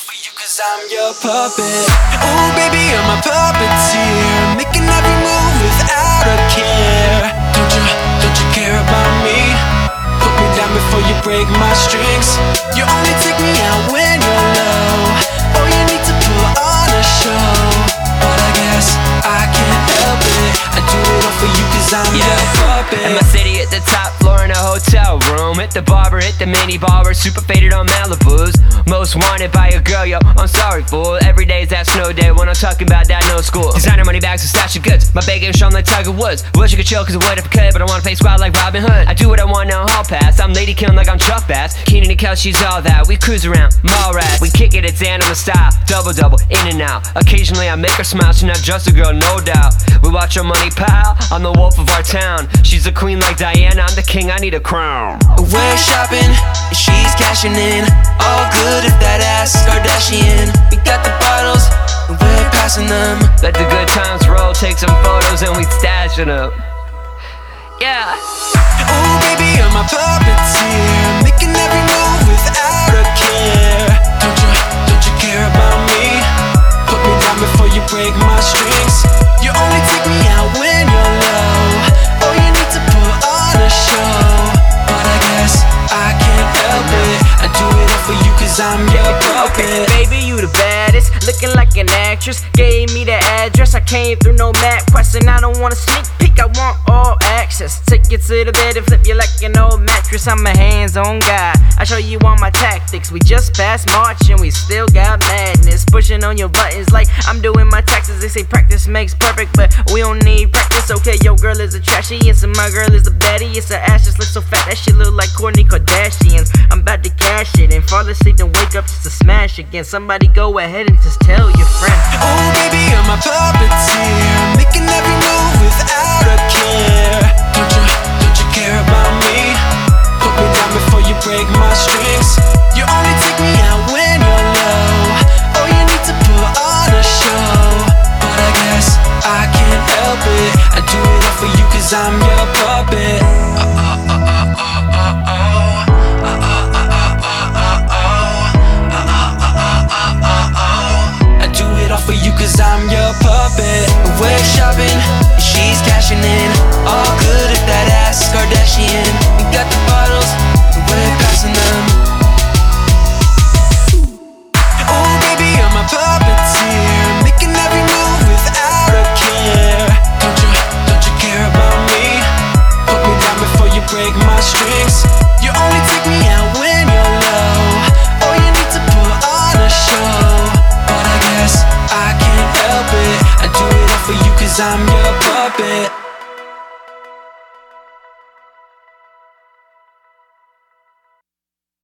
for you cause I'm your puppet. Oh, baby, I'm a puppeteer. Making every move without a care. Don't you, don't you care about me? Put me down before you break my strings. You only take me out when you're low. Oh, you need to put on a show. But I guess I can't help it. I do it all for you cause I'm your puppet. In my city at the top floor in a hotel room. Hit the barber, hit the mini barber, super faded on Malibu's. Most wanted by a girl, yo, I'm sorry, fool. Every day is that snow day when I'm talking about that no school. Designer money bags and stash of goods. My bacon shone like Tiger Woods. Wish I could chill cause I would if I could, but I wanna play squad like Robin Hood. I do what I want, no hall pass. I'm lady killing like I'm Chuck Bass. Kenan and Kel, she's all that. We cruise around, mall rats. We kick it, it's animal style. Double double, in and out. Occasionally I make her smile, she's not just a girl, no doubt. We watch our money pile. I'm the wolf of our town. She's a queen like Diana, I'm the king, I need a crown. We're shopping, she's cashing in. All good if that ass Kardashian. We got the bottles, and we're passing them. Let the good times roll, take some photos, and we stash it up. Yeah. Oh, baby, I'm a puppeteer. Making every move actress. Gave me the address, I came through no map question. I don't want a sneak peek, I want all access. Take you to the bed and flip you like an old mattress. I'm a hands on guy, I show you all my tactics. We just passed March and we still got madness. Pushing on your buttons like I'm doing my taxes. They say practice makes perfect, but we don't need practice. Okay, your girl is a trashy, and so my girl is a baddie. It's a ass just look so fat that shit look like Kourtney Kardashian. Cash it and fall asleep and wake up just to smash again. Somebody go ahead and just tell your friend. Oh, baby, I'm a puppeteer. Making every move without a care. Don't you, don't you care about me? Put me down before you break my strings. You only take me out when you're low. Oh, you need to put on a show. But I guess I can't help it. I do it all for you cause I'm your puppet. I strings. You only take me out when you're low. Oh, you need to put on a show. But I guess I can't help it. I do it all for you cause I'm your puppet.